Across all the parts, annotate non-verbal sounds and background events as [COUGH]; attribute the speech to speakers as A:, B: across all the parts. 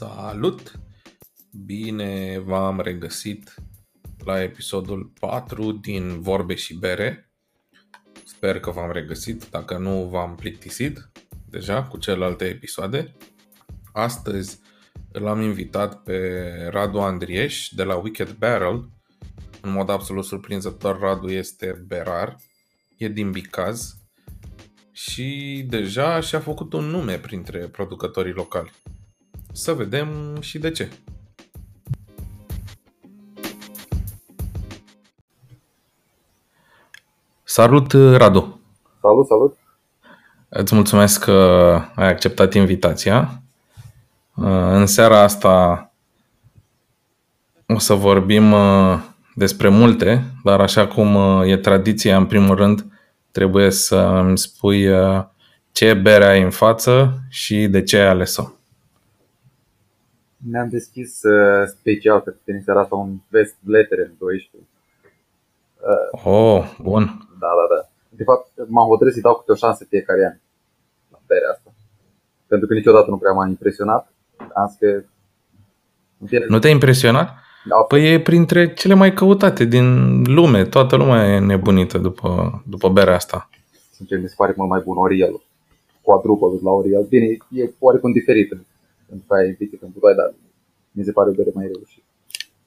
A: Salut! Bine v-am regăsit la episodul 4 din Vorbe și Bere. Sper că v-am regăsit, dacă nu v-am plictisit deja cu celelalte episoade. Astăzi l-am invitat pe Radu Andrieș de la Wicked Barrel. În mod absolut surprinzător, Radu este berar, e din Bicaz și deja și-a făcut un nume printre producătorii locali. Să vedem și de ce. Salut, Radu!
B: Salut, salut!
A: Îți mulțumesc că ai acceptat invitația. În seara asta o să vorbim despre multe, dar așa cum e tradiția, în primul rând, trebuie să îmi spui ce bere ai în față și de ce ai ales-o.
B: Ne-am deschis uh, special pentru tine seara asta un Vest Letteren 12.
A: Uh, oh, bun.
B: Da, da, da. De fapt, m-am hotărât să-i dau câte o șansă fiecare an la berea asta. Pentru că niciodată nu prea m-a impresionat. Am zis că...
A: Nu te-a impresionat?
B: Da,
A: Păi e printre cele mai căutate din lume. Toată lumea e nebunită după, după berea asta.
B: sincer, mi se pare mult mai bun Oriel. Quadruplu la Oriel. Bine, e oarecum diferit pentru că ai invite în Budoi, dar mi se pare o bere mai reușită.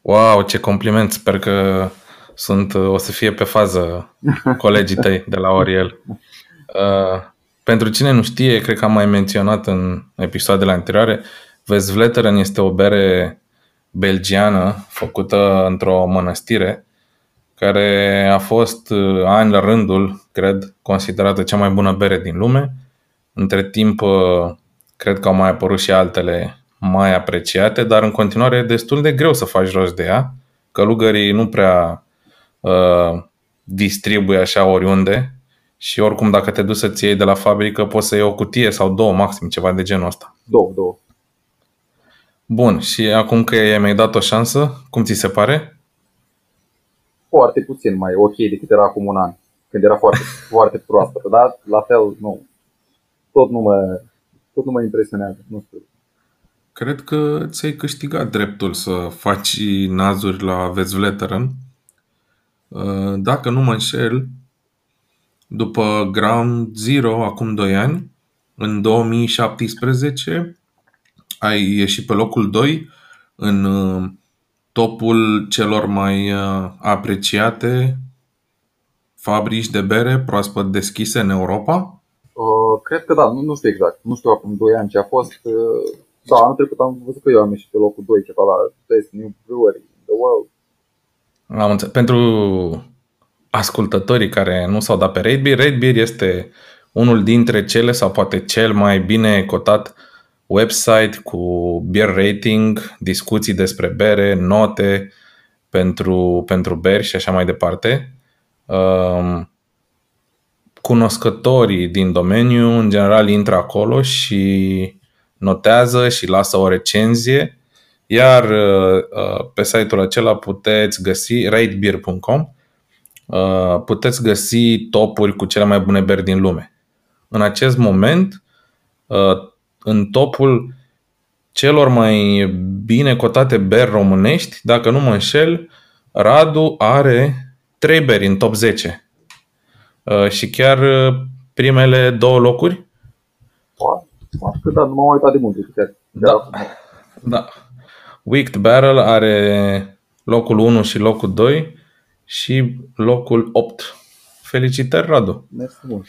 A: Wow, ce compliment! Sper că sunt, o să fie pe fază [LAUGHS] colegii tăi de la Oriel. Uh, pentru cine nu știe, cred că am mai menționat în episoadele anterioare, Vesvleteren este o bere belgiană făcută într-o mănăstire care a fost uh, ani la rândul, cred, considerată cea mai bună bere din lume. Între timp, uh, cred că au mai apărut și altele mai apreciate, dar în continuare e destul de greu să faci rost de ea. Călugării nu prea uh, distribuie așa oriunde și oricum dacă te duci să-ți iei de la fabrică poți să iei o cutie sau două maxim, ceva de genul ăsta.
B: Două, două.
A: Bun, și acum că i-ai mai dat o șansă, cum ți se pare?
B: Foarte puțin mai ok decât era acum un an, când era foarte, [LAUGHS] foarte proaspătă, dar la fel, nu. Tot nu mă, tot nu mă impresionează, nu știu.
A: Cred că ți-ai câștigat dreptul să faci nazuri la Vezvleteren. Uh, Dacă nu mă înșel, după Ground Zero, acum 2 ani, în 2017, ai ieșit pe locul 2 în uh, topul celor mai uh, apreciate fabrici de bere proaspăt deschise în Europa.
B: Uh, cred că da, nu, nu știu exact. Nu știu acum 2 ani ce a fost. Uh, da, anul trecut am văzut că eu am ieșit pe locul 2 ceva la Best New Brewery in the World.
A: Am înțeles. Pentru ascultătorii care nu s-au dat pe Ratebeer, Ratebeer este unul dintre cele sau poate cel mai bine cotat website cu beer rating, discuții despre bere, note pentru, pentru beri și așa mai departe. Um, cunoscătorii din domeniu în general intră acolo și notează și lasă o recenzie iar uh, pe site-ul acela puteți găsi ratebeer.com uh, puteți găsi topuri cu cele mai bune beri din lume. În acest moment, uh, în topul celor mai bine cotate beri românești, dacă nu mă înșel, Radu are 3 beri în top 10. Uh, Și chiar uh, primele două locuri?
B: Poate, poate că da, nu m-am uitat de mult. Chiar,
A: Da.
B: chiar acum.
A: Da. Wicked Barrel are locul 1 și locul 2 și locul 8. Felicitări, Radu!
B: Mersi mult.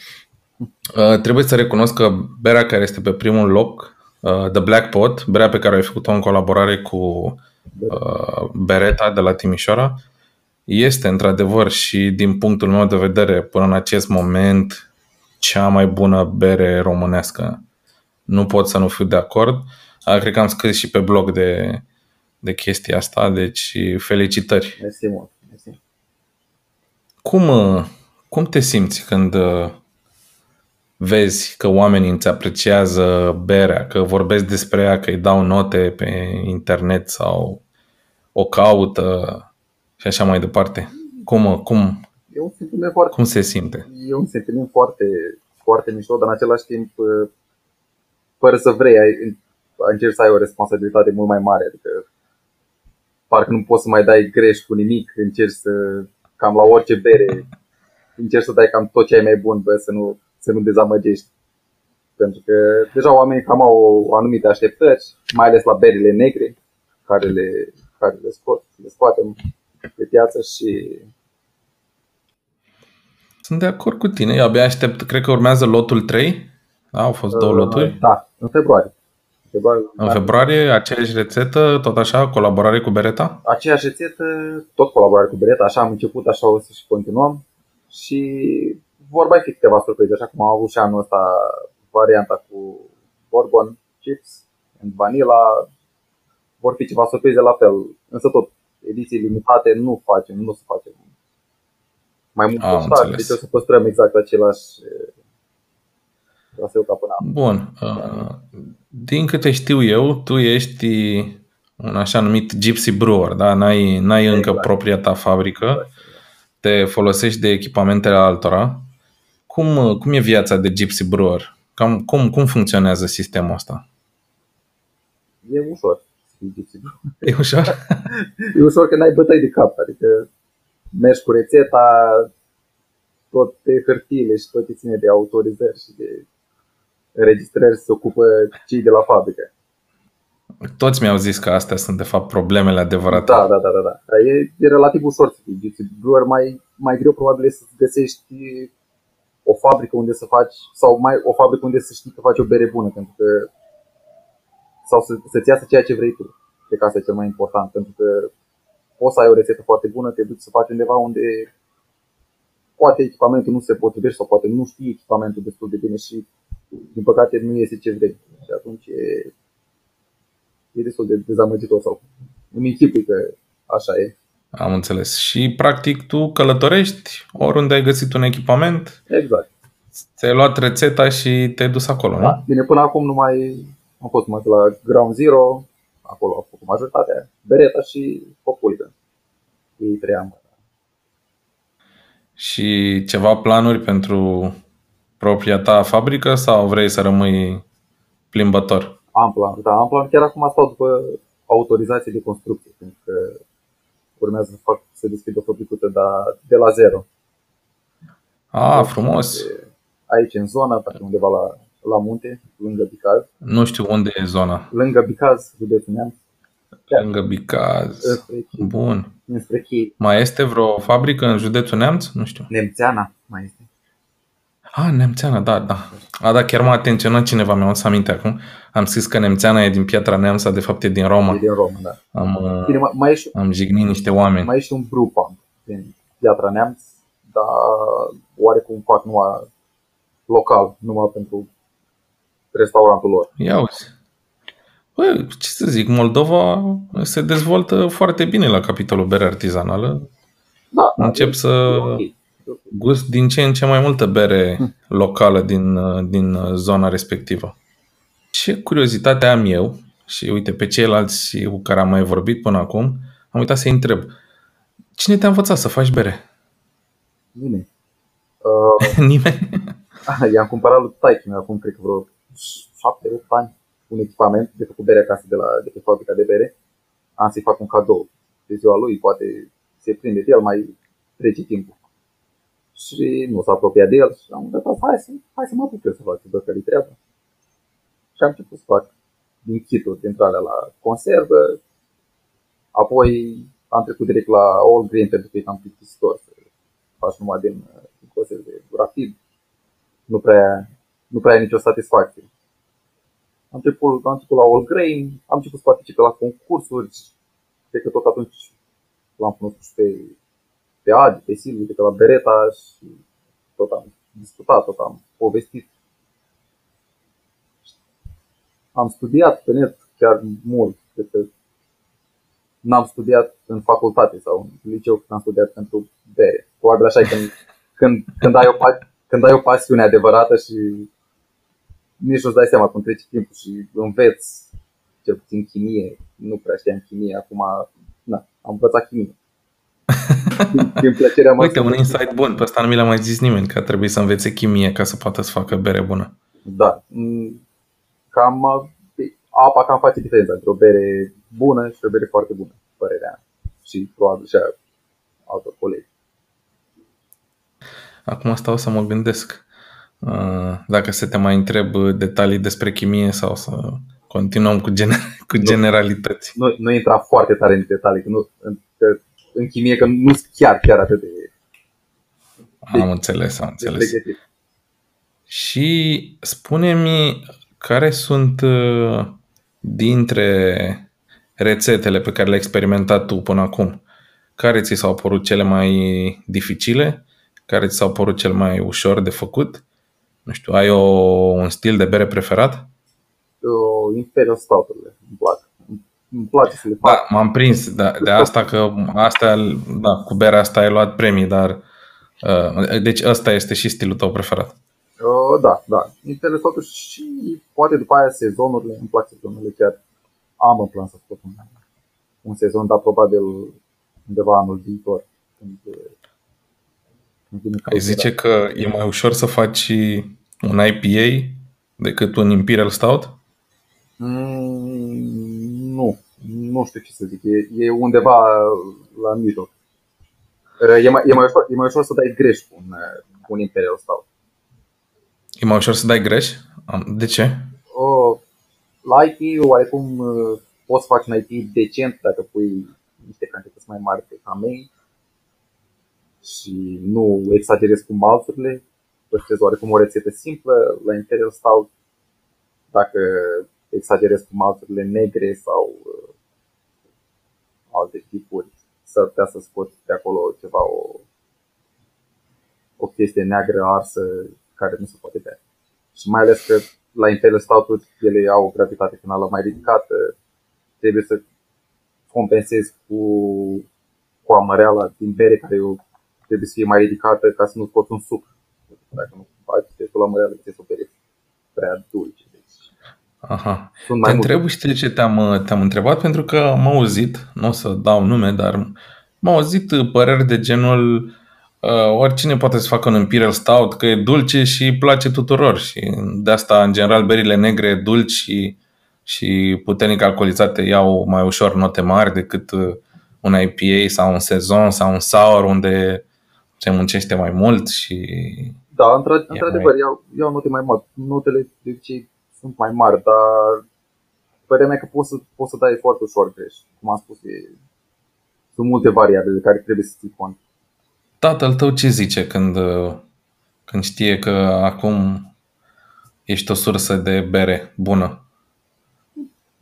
A: Uh, trebuie să recunosc că berea care este pe primul loc, uh, The Black Pot, berea pe care ai făcut-o în colaborare cu uh, Beretta de la Timișoara, este într-adevăr și din punctul meu de vedere până în acest moment cea mai bună bere românească. Nu pot să nu fiu de acord. Uh, Cred că am scris și pe blog de, de chestia asta, deci felicitări.
B: Mersi mult. Mersi.
A: Cum, uh, cum te simți când uh, vezi că oamenii îți apreciază berea, că vorbesc despre ea, că îi dau note pe internet sau o caută și așa mai departe? Cum, uh, cum,
B: E un sentiment foarte,
A: cum se simte?
B: e un sentiment foarte, foarte mișto, dar în același timp, uh, fără să vrei, ai, încerci să ai o responsabilitate mult mai mare. Adică parcă nu poți să mai dai greș cu nimic, încerci să cam la orice bere, încerci să dai cam tot ce ai mai bun, bă, să nu, să nu dezamăgești. Pentru că deja oamenii cam au anumite așteptări, mai ales la berile negre, care le, care le, scot, le scoatem pe piață și
A: sunt de acord cu tine. Eu abia aștept, cred că urmează lotul 3. Da, au fost două uh, loturi.
B: Da, în februarie.
A: februarie în februarie, aceeași rețetă, tot așa, colaborare cu Bereta?
B: Aceeași rețetă, tot colaborare cu Bereta, așa am început, așa o să și continuăm. Și vor mai fi câteva surprize, așa cum am avut și anul ăsta varianta cu bourbon, chips and vanilla. Vor fi ceva surprize la fel, însă tot ediții limitate nu facem, nu se facem mai mult Am postat, deci o să păstrăm exact același traseu ca până
A: Bun. Din câte știu eu, tu ești un așa numit gypsy brewer, da? N-ai, n-ai exact. încă propria ta fabrică, exact. te folosești de echipamentele altora. Cum, cum e viața de gypsy brewer? Cam, cum, cum funcționează sistemul ăsta?
B: E ușor.
A: E ușor?
B: e ușor că n-ai bătăi de cap. Adică mergi cu rețeta, toate hârtiile și toate ține de autorizări și de înregistrări se ocupă cei de la fabrică.
A: Toți mi-au zis că astea sunt de fapt problemele adevărate.
B: Da, da, da, da. da. E, e relativ ușor să fii gypsy brewer, mai, mai greu probabil să găsești o fabrică unde să faci, sau mai o fabrică unde să știi că faci o bere bună, pentru că sau să, să-ți iasă ceea ce vrei tu. Cred că asta e cel mai important, pentru că poți să ai o rețetă foarte bună, te duci să faci undeva unde poate echipamentul nu se potrivește sau poate nu știi echipamentul destul de bine și din păcate nu iese ce vrei. Și atunci e, e destul de dezamăgitor sau îmi închipui că așa e.
A: Am înțeles. Și practic tu călătorești oriunde ai găsit un echipament.
B: Exact.
A: Ți-ai luat rețeta și te-ai dus acolo, da? nu?
B: Bine, până acum nu mai am fost mai la Ground Zero, acolo au făcut majoritatea, Bereta și Populică. Ei trei am.
A: Și ceva planuri pentru propria ta fabrică sau vrei să rămâi plimbător?
B: Am plan, da, am plan. Chiar acum stau după autorizație de construcție, pentru că urmează să fac să deschid o fabricuță de, de la zero.
A: Ah, deci, frumos!
B: Aici, în zona, pe undeva la la munte, lângă Bicaz.
A: Nu știu unde e zona.
B: Lângă Bicaz, județul Neamț.
A: Lângă Bicaz. Bun.
B: Înspre Chiv.
A: Mai este vreo fabrică în județul Neamț? Nu știu.
B: Nemțeana mai este.
A: Ah, Nemțeana, da, da. A, da, chiar m-a atenționat cineva, mi-am să aminte acum. Am scris că Nemțeana e din Piatra Neamța, de fapt e din Roma.
B: E din Roma, da.
A: Am, Bine, mai, mai și, am jignit niște oameni.
B: Mai e și un brewpub din Piatra Neamț, dar oarecum fac numai local, numai pentru restaurantul lor.
A: Ia uzi. Bă, ce să zic, Moldova se dezvoltă foarte bine la capitolul bere artizanală.
B: Da, da
A: Încep să gust din ce în ce mai multă bere hm. locală din, din zona respectivă. Ce curiozitate am eu, și uite, pe ceilalți cu care am mai vorbit până acum, am uitat să-i întreb. Cine te-a învățat să faci bere?
B: Nimeni. [LAUGHS]
A: Uh, Nimeni? [LAUGHS]
B: I-am cumpărat lui taică acum, cred că vreo 7-8 ani un echipament de făcut bere acasă de, la, de pe fabrica de bere. Am să-i fac un cadou de ziua lui, poate se prinde de el, mai trece timpul. Și nu s-a apropiat de el și am dat hai să, hai să mă apuc eu să fac ce care treaba. Și am început să fac din kituri dintre alea la conservă, apoi am trecut direct la all green pentru că e cam plictisitor să faci numai din, din conserve rapid. Nu prea nu prea ai nicio satisfacție. Am început, am început la All Grain, am început să participe la concursuri, cred că tot atunci l-am cunoscut pe, pe Adi, pe Silviu, cred că la Bereta și tot am discutat, tot am povestit. Am studiat pe net chiar mult, cred că n-am studiat în facultate sau în liceu când am studiat pentru bere. Probabil așa e când, când, când, ai o, când ai o pasiune adevărată și nici nu-ți dai seama cum trece timpul și înveți cel puțin chimie. Nu prea știam chimie, acum na, am învățat chimie. din, [LAUGHS] din plăcerea mea.
A: Uite, un insight bun, pe ăsta nu mi l-a mai zis nimeni, că trebuie să învețe chimie ca să poată să facă bere bună.
B: Da. Cam apa cam face diferența între o bere bună și o bere foarte bună, părerea mea. Și probabil și a altor colegi.
A: Acum stau să mă gândesc uh, dacă să te mai întreb detalii despre chimie sau să continuăm cu, gener- [LAUGHS] cu generalități.
B: Nu, nu, nu intra foarte tare în detalii, că nu, în, că, în chimie, că nu sunt chiar, chiar atât de...
A: de am înțeles, am înțeles. Și spune-mi care sunt uh, dintre rețetele pe care le-ai experimentat tu până acum, care ți s-au părut cele mai dificile, care ți s-au părut cel mai ușor de făcut? Nu știu, ai o, un stil de bere preferat?
B: Uh, Imperial Stout-urile, îmi plac. Îmi place să le fac.
A: Da, m-am prins de, de asta că asta, da, cu berea asta ai luat premii, dar uh, deci ăsta este și stilul tău preferat.
B: Uh, da, da. Imperial Stout și poate după aia sezonurile, îmi plac sezonurile chiar. Am în plan să fac un, un sezon, dar probabil undeva anul viitor. Când,
A: când Ai zice că e mai ușor să faci un IPA decât un Imperial Stout?
B: Mm, nu, nu știu ce să zic. E, e undeva la mijloc. E mai, e, mai ușor, e mai ușor să dai greș cu un, cu un Imperial Stout.
A: E mai ușor să dai greș? De ce?
B: O, la IP, oarecum poți să faci un IP decent dacă pui niște cantități mai mari pe camei și nu exagerezi cu malturile, păstrezi oarecum o rețetă simplă la Imperial Stout. Dacă exagerez cu malturile negre sau uh, alte tipuri, s-ar putea să scot de acolo ceva, o, o chestie neagră arsă care nu se poate bea. Și mai ales că la Imperial Stout ele au o gravitate finală mai ridicată, trebuie să compensezi cu, cu amăreala din bere care eu trebuie să fie mai ridicată ca să nu scoți un suc. Dacă nu faci testul la amăreală, trebuie să o bere prea dulce.
A: Aha. Sunt mai Te întreb, știi ce te-am, te-am întrebat? Pentru că am auzit, nu o să dau nume, dar am auzit păreri de genul uh, oricine poate să facă un Imperial Stout, că e dulce și place tuturor și de asta, în general, berile negre dulci și, și puternic alcoolizate iau mai ușor note mari decât uh, un IPA sau un sezon sau un sour unde se muncește mai mult și...
B: Da, într-adevăr, mai... iau, iau note mai mari. Notele de obicei sunt mai mari, dar părerea mea că poți să, poți să dai foarte ușor greș. Cum am spus, e, sunt multe variabile de care trebuie să ții cont.
A: Tatăl tău ce zice când, când știe că acum ești o sursă de bere bună?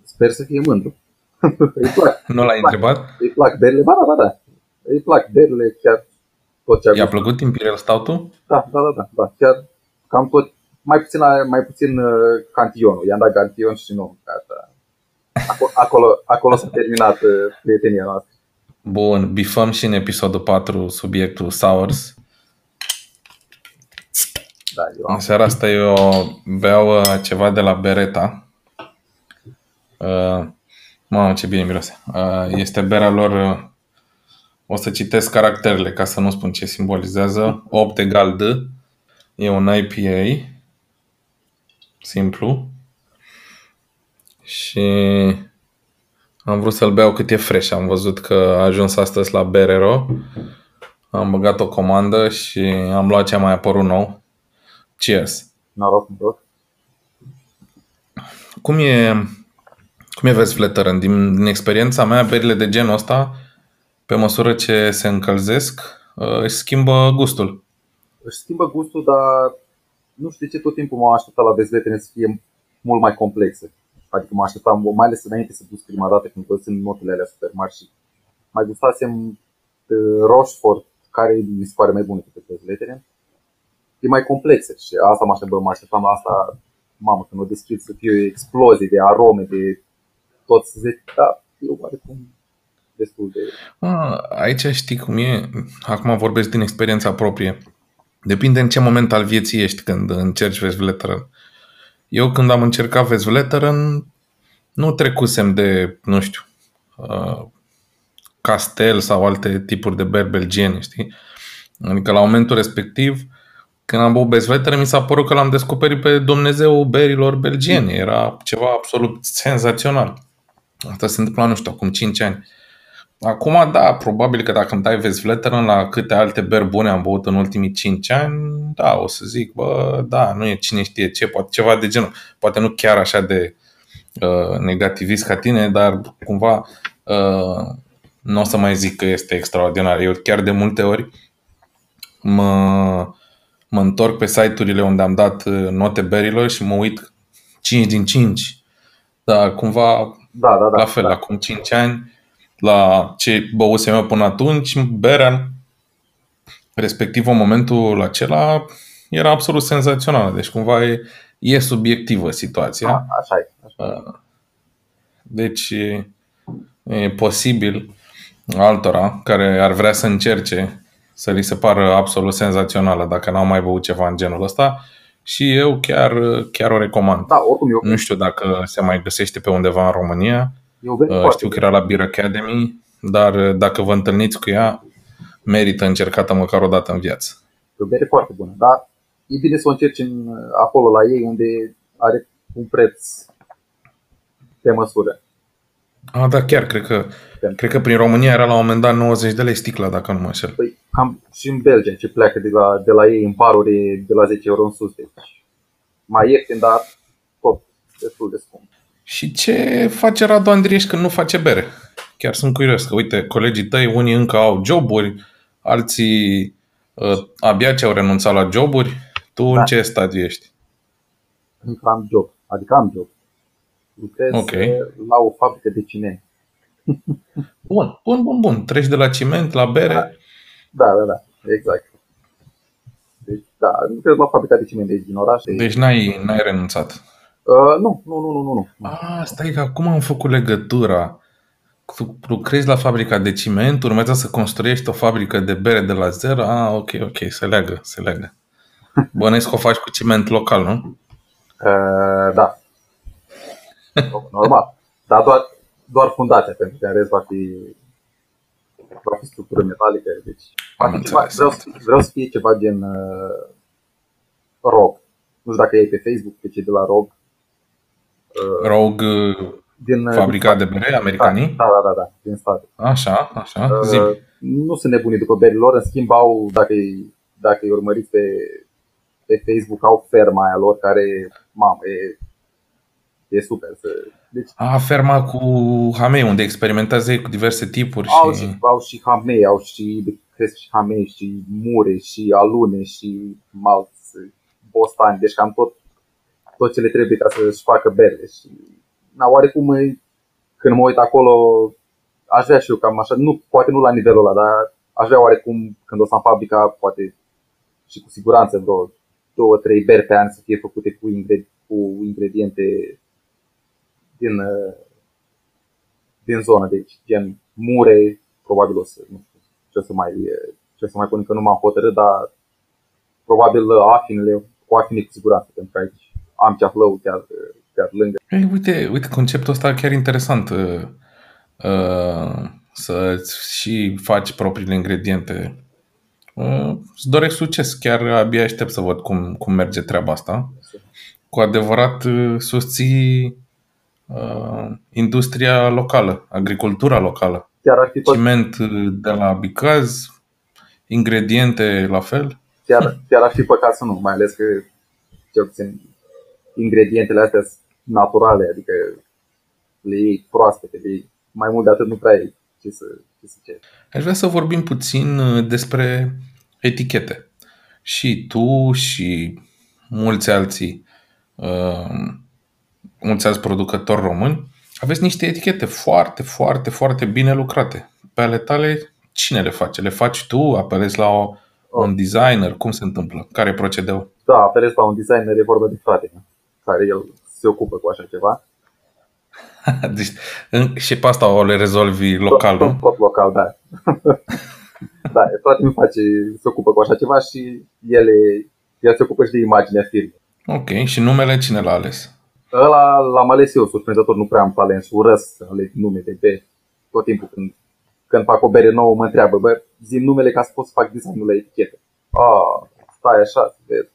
B: Sper să fie mândru. [LAUGHS]
A: îi plac. nu l-ai întrebat?
B: Îi plac berile? Ba da, ba da. Îi plac berile, chiar tot ce
A: I-a plăcut Imperial Stout-ul?
B: Da, da, da, da, da. Chiar cam tot mai puțin, mai puțin uh, cantionul. I-am dat cantion și nu. Gata. Acolo, [LAUGHS] acolo, acolo s-a terminat uh, prietenia noastră.
A: Bun, bifăm și în episodul 4 subiectul Sours.
B: Da, eu
A: am. În seara asta eu beau uh, ceva de la Beretta. Uh, mamă, ce bine miroase. Uh, este berea lor, uh, o să citesc caracterele ca să nu spun ce simbolizează. 8 egal D. E un IPA simplu și am vrut să-l beau cât e fresh. Am văzut că a ajuns astăzi la Berero. Am băgat o comandă și am luat ce a mai apărut nou. Cheers!
B: Noroc, noroc.
A: Cum e, cum e vezi Flatteren? Din, din experiența mea, berile de genul ăsta, pe măsură ce se încălzesc, își schimbă gustul.
B: Își schimbă gustul, dar nu știu de ce tot timpul m-am așteptat la dezletele să fie mult mai complexe. Adică mă așteptam, mai ales înainte să duc prima dată când văzând notele alea super mari și mai gustasem uh, Rochefort, care mi se pare mai bun decât dezletele. E mai complexe și asta mă așteptam, mă așteptam la asta, mamă, când o deschid să fie o explozie de arome, de tot să zic, da, eu oarecum destul de...
A: A, aici știi cum e, acum vorbesc din experiența proprie Depinde în ce moment al vieții ești când încerci Vesvleteren. Eu când am încercat Vesvleteren, nu trecusem de, nu știu, uh, castel sau alte tipuri de beri belgiene, știi? Adică la momentul respectiv, când am băut Bezvetere, mi s-a părut că l-am descoperit pe Dumnezeu berilor belgieni. Era ceva absolut senzațional. Asta se întâmpla, nu știu, acum 5 ani. Acum, da, probabil că dacă îmi dai Vezvleteren la câte alte beri bune am băut în ultimii 5 ani, da, o să zic, bă, da, nu e cine știe ce, poate ceva de genul. Poate nu chiar așa de uh, negativist ca tine, dar cumva uh, nu o să mai zic că este extraordinar. Eu chiar de multe ori mă, mă întorc pe site-urile unde am dat uh, note berilor și mă uit 5 din 5. Da, cumva
B: Da, da, da.
A: la fel,
B: da.
A: acum 5 ani, la ce băusem eu până atunci, berea, respectiv în momentul acela, era absolut senzațională. Deci cumva e, e subiectivă situația.
B: A, așa e. Așa. e.
A: Deci e, e posibil altora care ar vrea să încerce să li se pară absolut senzațională dacă n-au mai băut ceva în genul ăsta și eu chiar, chiar o recomand.
B: Da, oricum eu,
A: Nu știu dacă se mai găsește pe undeva în România,
B: eu văd
A: Uh,
B: foarte
A: Știu că era la Beer Academy, dar uh, dacă vă întâlniți cu ea, merită încercată măcar o dată în viață.
B: E o bere foarte bună, dar e bine să o încerci în, acolo la ei unde are un preț pe măsură.
A: Ah, da, chiar, cred că, cred că prin România era la un moment dat 90 de lei sticla, dacă nu mă înșel.
B: Păi, cam și în Belgia ce pleacă de la, de la ei în baruri de la 10 euro în sus. Deci mai ieftin, dar tot destul de scump.
A: Și ce face Radu Andrieș când nu face bere? Chiar sunt curios, că uite, colegii tăi, unii încă au joburi, alții uh, abia ce au renunțat la joburi. Tu în
B: Da.
A: ce stadiu ești?
B: Încă am job, adică am job. Lucrez
A: Ok.
B: eh, la o fabrică de ciment. [LAUGHS]
A: Bun, bun, bun, bun. Treci de la ciment la bere.
B: Da, da, da, exact. Deci, da, lucrez la fabrica de ciment de aici din oraș.
A: Deci n-ai, n-ai renunțat.
B: Uh, nu, nu, nu, nu, nu, nu.
A: Ah, stai că acum am făcut legătura. Tu lucrezi la fabrica de ciment, urmează să construiești o fabrică de bere de la zero. Ah, ok, ok, se leagă, se leagă. [LAUGHS] Bănesc că o faci cu ciment local, nu?
B: Uh, da. Normal. Dar doar, doar fundația, pentru că în rest va fi, va fi structură metalică. Deci, va
A: Am
B: fi ceva,
A: înțeles.
B: vreau, să, vreau să fie ceva gen uh, ROG. Nu știu dacă e pe Facebook pe cei de la ROG. Uh,
A: Rogue,
B: din, uh,
A: fabrica de
B: din
A: bere,
B: Da,
A: americanii?
B: da, da, da, din state.
A: Așa, așa, zi.
B: Uh, nu sunt nebuni după berile lor, în schimb au, dacă îi, dacă îi urmăriți pe, pe Facebook, au ferma aia lor care, mamă, e, e super. Să, deci
A: Ah, ferma cu hamei, unde experimentează ei cu diverse tipuri
B: au,
A: și...
B: și, au și hamei, au și, cresc și hamei, și mure, și alune, și malți, bostani, deci cam tot, tot ce le trebuie ca să-și facă bere. Și, na, oarecum, e- când mă uit acolo, aș vrea și eu cam așa, nu, poate nu la nivelul ăla, dar aș vrea oarecum, când o să am fabrica, poate și cu siguranță vreo două, trei beri pe an să fie făcute cu, ingre- cu ingrediente din, uh, din zonă, deci gen mure, probabil o să, nu știu, ce o să mai, ce o să mai pun, că nu m-am hotărât, dar probabil afinele, cu afine cu siguranță, pentru că aici am ceaflău chiar, chiar lângă.
A: Ei, uite, uite, conceptul ăsta chiar interesant. uh, uh, Să și faci propriile ingrediente. Uh, Îți doresc succes. Chiar abia aștept să văd cum, cum merge treaba asta. Cu adevărat uh, susții uh, industria locală, agricultura locală.
B: Chiar ar fi, pă-
A: Ciment uh, de la Bicaz, ingrediente la fel.
B: chiar, chiar ar fi păcat să nu, mai ales că cel puțin ingredientele astea sunt naturale, adică le iei proaspete, le iei mai mult de atât nu prea ai ce să, ce să ceri.
A: Aș vrea să vorbim puțin uh, despre etichete. Și tu și mulți alții, uh, mulți alți producători români, aveți niște etichete foarte, foarte, foarte bine lucrate. Pe ale tale, cine le face? Le faci tu? Apelezi la o, un designer? Cum se întâmplă? Care e procedeu?
B: Da, apelez la un designer, e vorba de frate meu, care el se ocupă cu așa ceva. [LAUGHS]
A: deci, în- și pe asta o le rezolvi local,
B: tot,
A: nu?
B: tot local, da. [LAUGHS] da, frate meu face, se ocupă cu așa ceva și el, e- el se ocupă și de imaginea firmei.
A: Ok. Și numele cine l-a ales?
B: Ăla l-am ales eu, surprinzător, nu prea am talent și urăsc să aleg nume de bere. Tot timpul când, când fac o bere nouă mă întreabă, bă, zi numele ca să pot să fac designul la etichetă. Ah, stai așa, să vezi,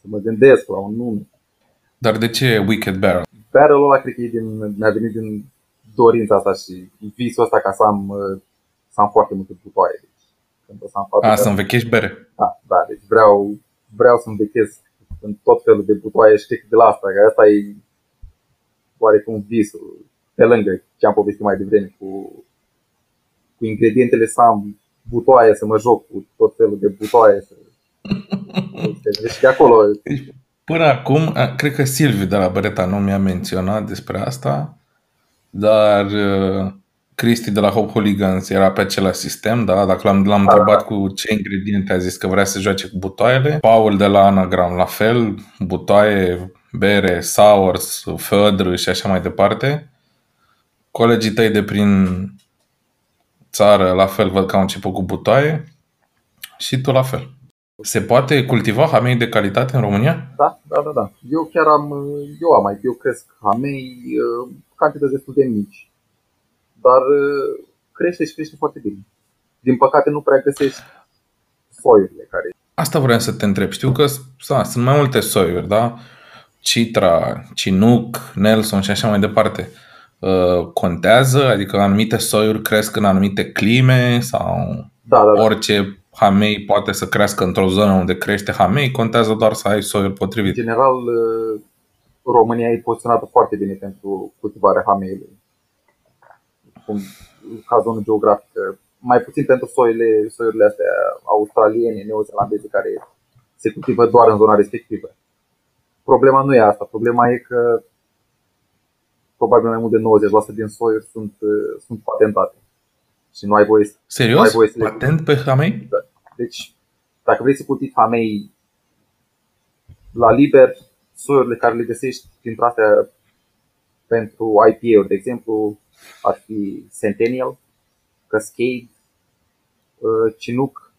B: să mă gândesc la un nume.
A: Dar de ce Wicked Barrel?
B: Barrel ăla cred că e din, mi-a venit din dorința asta și visul ăsta ca să am, uh, să am foarte multe butoaie. Deci, când o să am
A: A, să învechești bere.
B: Da, da, deci vreau, vreau să învechesc în tot felul de butoaie și de la asta, că asta e oarecum visul, pe lângă ce am povestit mai devreme cu, cu ingredientele să am butoaie, să mă joc cu tot felul de butoaie. Să... [LAUGHS] Deci de acolo
A: Până acum, cred că Silviu de la Bereta nu mi-a menționat despre asta, dar uh, Cristi de la Hop Hooligans era pe același sistem, da? Dacă l-am, l-am da. întrebat cu ce ingrediente a zis că vrea să joace cu butoaiele. Paul de la Anagram, la fel, butoaie, bere, sours, fădră și așa mai departe. Colegii tăi de prin țară, la fel, văd că au început cu butoaie și tu la fel. Se poate cultiva hamei de calitate în România?
B: Da, da, da, da. Eu chiar am, eu am mai, eu cresc hamei, uh, cantități destul de mici, dar uh, crește și crește foarte bine. Din păcate nu prea găsești soiurile care...
A: Asta vreau să te întreb. Știu că da, sunt mai multe soiuri, da? Citra, Chinook, Nelson și așa mai departe. Uh, contează? Adică anumite soiuri cresc în anumite clime sau
B: da, da, da.
A: orice hamei poate să crească într-o zonă unde crește hamei, contează doar să ai soiul potrivit.
B: În general, uh, România e poziționată foarte bine pentru cultivarea hameiului. Ca zonă geografică. Mai puțin pentru soile, soiurile astea australiene, neozelandeze, care se cultivă doar în zona respectivă. Problema nu e asta. Problema e că probabil mai mult de 90% din soiuri sunt, uh, sunt patentate. Și nu ai voie să.
A: Serios? Nu ai voie să Patent pe hamei?
B: Da. Deci, dacă vrei să cultivi hamei la liber, soiurile care le găsești printre astea pentru IPA-uri, de exemplu, ar fi Centennial, Cascade, uh, Chinook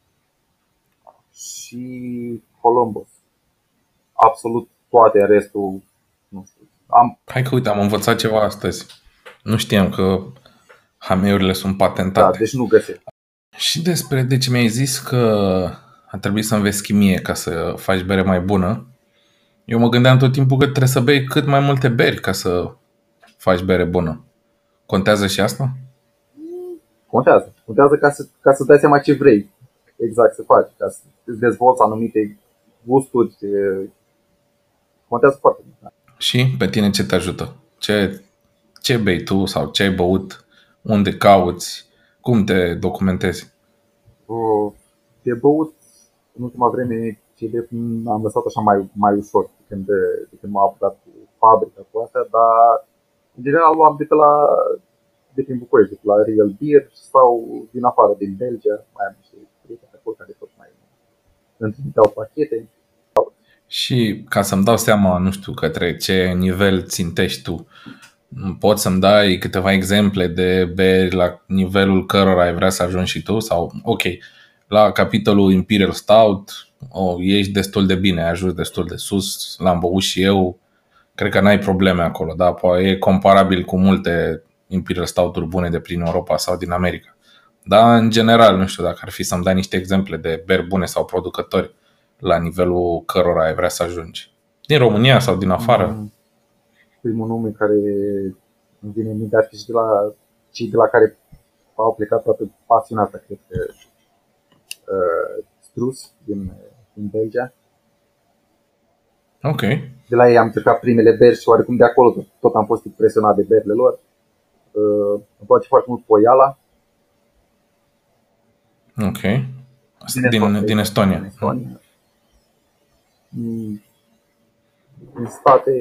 B: și Columbus. Absolut toate restul, nu știu.
A: Am... Hai că uite, am învățat ceva astăzi. Nu știam că hameurile sunt patentate.
B: Da, deci nu găsești.
A: Și despre, deci mi-ai zis că a trebuit să înveți chimie ca să faci bere mai bună. Eu mă gândeam tot timpul că trebuie să bei cât mai multe beri ca să faci bere bună. Contează și asta?
B: Contează. Contează ca să, ca să dai seama ce vrei exact să faci, ca să îți dezvolți anumite gusturi. Contează foarte mult.
A: Și pe tine ce te ajută? Ce, ce bei tu sau ce ai băut? Unde cauți? Cum te documentezi?
B: De băut, în ultima vreme, cele am lăsat așa mai, mai ușor de când, de când m-am apucat cu fabrica cu astea, dar în general luam de pe la de prin București, de pe la Real Beer sau din afară, din Belgia, mai am niște prieteni acolo care tot mai îmi trimiteau pachete.
A: Și ca să-mi dau seama, nu știu, către ce nivel țintești tu, Poți să-mi dai câteva exemple de beri la nivelul cărora ai vrea să ajungi și tu? Sau, ok, la capitolul Imperial Stout oh, ești destul de bine, ai ajuns destul de sus, l-am băut și eu, cred că n-ai probleme acolo, da? Poate e comparabil cu multe Imperial Stout-uri bune de prin Europa sau din America. Dar, în general, nu știu dacă ar fi să-mi dai niște exemple de beri bune sau producători la nivelul cărora ai vrea să ajungi. Din România sau din afară? Mm
B: primul nume care îmi vine în minte ar fi și de la cei de la care au plecat toată pasiunea asta, cred că uh, Strus din, din Belgia.
A: Ok.
B: De la ei am încercat primele beri și oarecum de acolo tot, tot am fost impresionat de berile lor. Uh, îmi place foarte mult Poiala.
A: Ok. Din, din, din Estonia. Din Estonia.
B: Mm în state,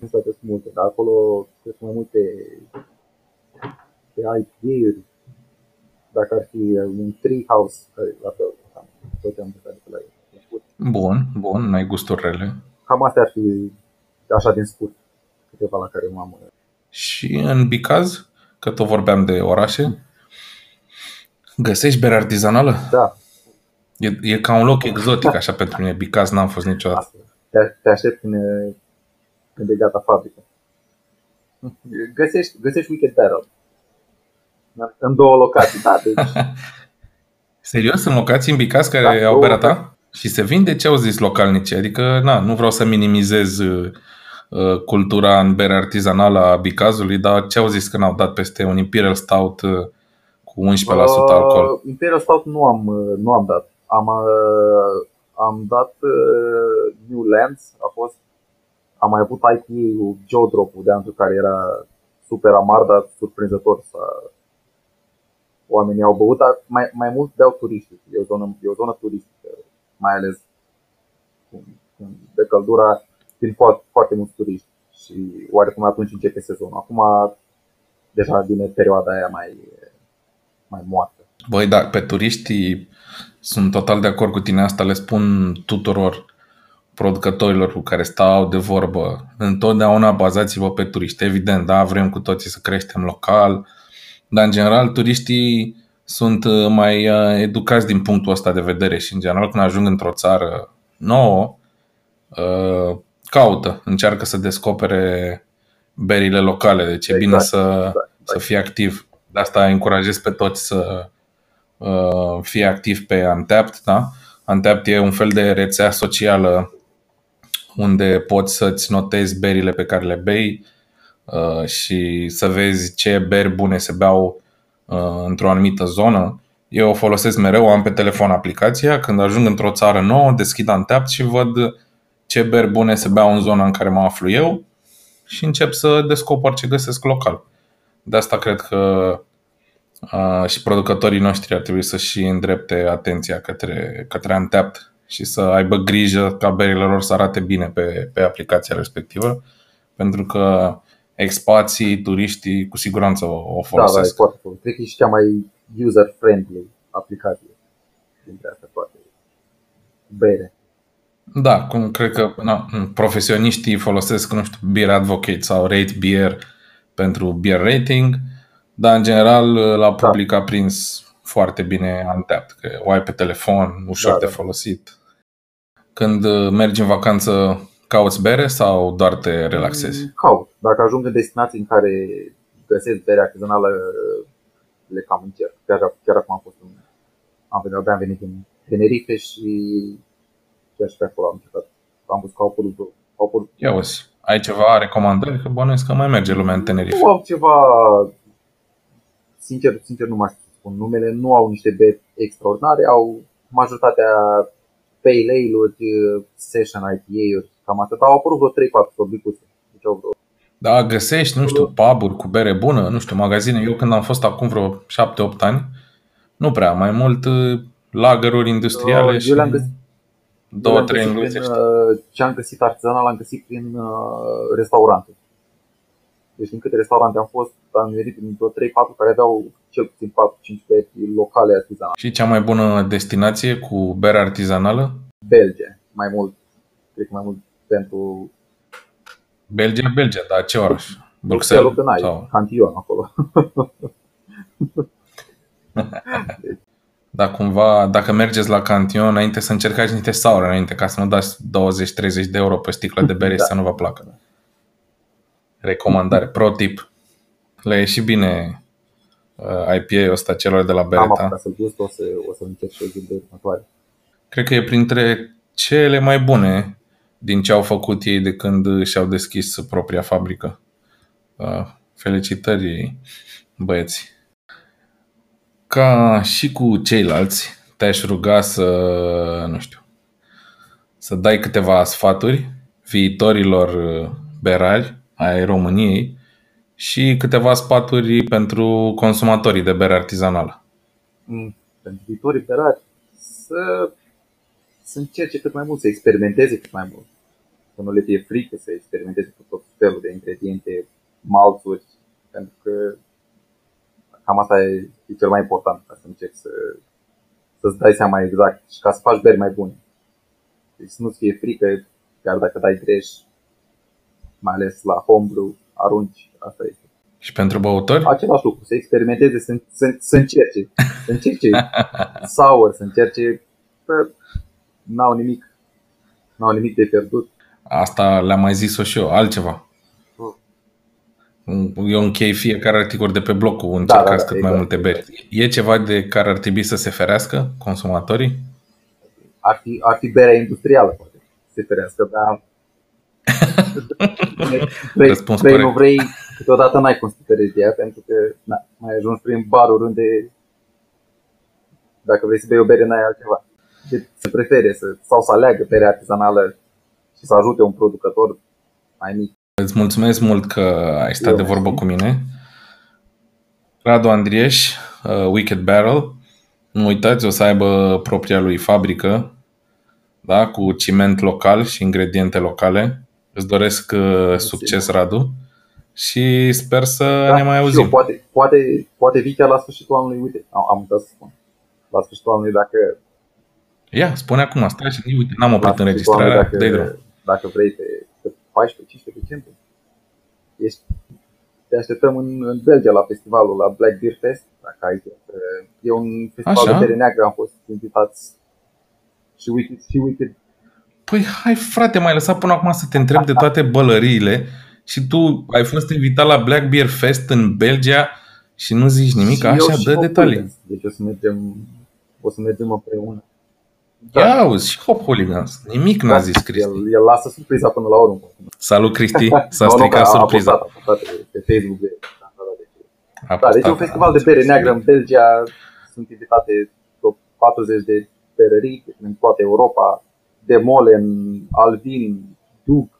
B: în state sunt multe, dar acolo sunt mai multe pe IPA-uri. Dacă ar fi un treehouse, care la fel, tot am plecat de la ei.
A: Bun, bun, n-ai gusturi rele.
B: Cam astea ar fi așa din scurt, câteva la care m-am...
A: Și în Bicaz, că tot vorbeam de orașe, găsești bere artizanală?
B: Da.
A: E, e ca un loc exotic așa pentru mine. Bicaz n-am fost niciodată. Asta
B: te, te aștept când, când e gata fabrica. [LAUGHS] Găsești, găsești Wicked Barrel. În două locații, da, deci... [LAUGHS]
A: Serios? În locații în Bicaz care da, au berea ta? Și se vinde ce au zis localnici. Adică, na, nu vreau să minimizez uh, uh cultura în bere artizanală a Bicazului, dar ce au zis când au dat peste un Imperial Stout uh, cu 11% uh, alcool?
B: Imperial Stout nu am, uh, nu am dat. Am, uh, am dat uh, New Lands, a fost am mai avut IPA-ul Joe Drop-ul de anul care era super amar, dar surprinzător să oamenii au băut, dar mai, mai mult beau turiști. E o zonă, e o zonă turistică, mai ales de căldura, vin foarte, foarte mulți turiști și oarecum atunci începe sezonul. Acum deja vine perioada aia mai, mai moartă.
A: Băi, da, pe turiștii sunt total de acord cu tine, asta le spun tuturor producătorilor cu care stau de vorbă. Întotdeauna bazați-vă pe turiști. Evident, da, vrem cu toții să creștem local, dar în general turiștii sunt uh, mai uh, educați din punctul ăsta de vedere și în general când ajung într-o țară nouă, uh, caută, încearcă să descopere berile locale, deci e exact, bine să, exact, exact. să fie activ. De asta încurajez pe toți să fie activ pe Antapt. Da? Antapt e un fel de rețea socială unde poți să-ți notezi berile pe care le bei uh, și să vezi ce beri bune se beau uh, într-o anumită zonă. Eu o folosesc mereu, am pe telefon aplicația, când ajung într-o țară nouă, deschid Anteapt și văd ce beri bune se beau în zona în care mă aflu eu și încep să descoper ce găsesc local. De asta cred că uh, și producătorii noștri ar trebui să-și îndrepte atenția către, către Anteapt și să aibă grijă ca berile lor să arate bine pe, pe aplicația respectivă, pentru că expații, turiștii, cu siguranță o folosesc. Da, da, e
B: foarte bun. Cred că e și cea mai user-friendly aplicație dintre astea toate. Bere.
A: Da, cum cred că na, profesioniștii folosesc, nu știu, Beer Advocate sau Rate Beer pentru beer rating, dar în general la da. public da. a prins foarte bine Untapped, că o ai pe telefon, ușor da, de da. folosit. Când uh, mergi în vacanță, cauți bere sau doar te relaxezi? Mm,
B: caut. Dacă ajung în destinații în care găsesc bere artizanală, le cam încerc. Chiar, chiar acum am fost în, am venit, am venit în Tenerife și chiar și pe acolo am încercat. Am văzut că au apărut, au apărut.
A: Ia uzi, ai ceva recomandări? Că bănuiesc că mai merge lumea în Tenerife.
B: Nu au ceva, sincer, sincer nu mai știu spun numele, nu au niște beri extraordinare, au majoritatea pale ale-uri, uh, session IPA-uri, cam atât. Au apărut vreo 3-4 fabricuțe. Deci au vreo
A: da, găsești, nu știu, pub cu bere bună, nu știu, magazine. Eu când am fost acum vreo 7-8 ani, nu prea, mai mult uh, lagăruri industriale Eu și le-am găsit, două, trei englezești.
B: Uh, ce am găsit artizanal l-am găsit prin restaurante. Deci în câte restaurante am fost, am venit prin 3-4 care aveau cel puțin 4-5 beri locale artizanale.
A: Și cea mai bună destinație cu bere artizanală?
B: Belgia, mai mult. Cred că mai mult pentru...
A: Belgia, Belgia, dar ce oraș? Bruxelles?
B: Bruxelles, sau... Cantillon acolo. [LAUGHS]
A: Dar cumva, dacă mergeți la Cantillon, înainte să încercați niște saure înainte, ca să nu dați 20-30 de euro pe sticlă de bere da. să nu vă placă. Recomandare, pro tip. Le e și bine uh, IPA-ul ăsta celor de la Beretta.
B: Am să-l gust, o să, o să încerc și o de următoare.
A: Cred că e printre cele mai bune din ce au făcut ei de când și-au deschis propria fabrică. Uh, felicitări, băieți. Ca și cu ceilalți, te-aș ruga să, nu știu, să dai câteva sfaturi viitorilor berari ai României și câteva spaturi pentru consumatorii de bere artizanală.
B: Mm, pentru viitorii berari să, să încerce cât mai mult, să experimenteze cât mai mult. Să nu le fie frică să experimenteze cu tot felul de ingrediente, malțuri, pentru că cam asta e, e cel mai important ca să încerci să, să-ți dai seama exact și ca să faci beri mai bune. Deci să nu-ți fie frică, chiar dacă dai greș, mai ales la homebrew, arunci, asta este.
A: Și pentru băutori?
B: Același lucru, să experimenteze, să, să, să încerce, să încerce [LAUGHS] sour, să încerce, că n-au nimic, n-au nimic de pierdut.
A: Asta le-am mai zis-o și eu, altceva. Eu închei fiecare articol de pe blog cu încercați da, da, da, cât exact, mai multe beri. E ceva de care ar trebui să se ferească consumatorii?
B: ar fi, ar fi berea industrială, poate. Se ferească, dar vrei, vrei, nu vrei, câteodată n-ai cum să te de ea, pentru că na, mai ajungi prin baruri unde dacă vrei să bei o bere, n-ai altceva. Deci se prefere să, sau să aleagă berea artizanală și să ajute un producător mai mic.
A: Îți mulțumesc mult că ai stat Eu de vorbă cu mine. Radu Andrieș, uh, Wicked Barrel. Nu uitați, o să aibă propria lui fabrică, da, cu ciment local și ingrediente locale. Îți doresc uh, succes, Radu, și sper să da, ne mai auzim. Eu,
B: poate, poate, poate vii chiar la sfârșitul anului, uite, am, am uitat să spun. La sfârșitul anului, dacă...
A: Ia, spune acum, stai și uite, n-am oprit înregistrarea,
B: dacă, dă dacă vrei pe, pe 14-15 decembrie, ești, te așteptăm în, în Belgia la festivalul, la Black Beer Fest, dacă ai E un festival Așa? de bere neagră, am fost invitați și Wicked, și Wicked
A: Păi hai frate, mai lăsat până acum să te întreb de toate bălăriile și tu ai fost invitat la Black Beer Fest în Belgia și nu zici nimic, și așa, dă detalii.
B: Deci o să mergem, o să mergem împreună.
A: Da. Ia auzi, și Hop Hooligans. Nimic n-a da, zis Cristi.
B: El, el lasă surpriza până la urmă.
A: Salut Cristi, [LAUGHS] s-a no, stricat no, surpriza.
B: A postat, a postat pe, pe Facebook. De, da, da, deci, da, deci e un festival de bere neagră în Belgia. Sunt invitate 40 de berării în toată Europa Demolen, Alvin, Duke,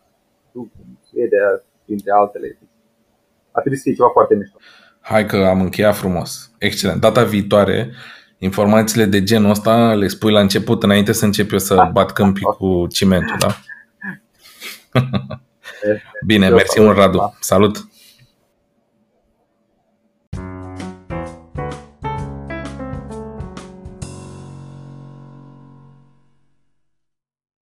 B: Duke Suedia, printre altele. Ar trebui să fie ceva foarte mișto.
A: Hai că am încheiat frumos. Excelent. Data viitoare, informațiile de genul ăsta le spui la început, înainte să încep eu să [LAUGHS] bat câmpii cu cimentul, da? [LAUGHS] Bine, mersi mult, Radu. Salut!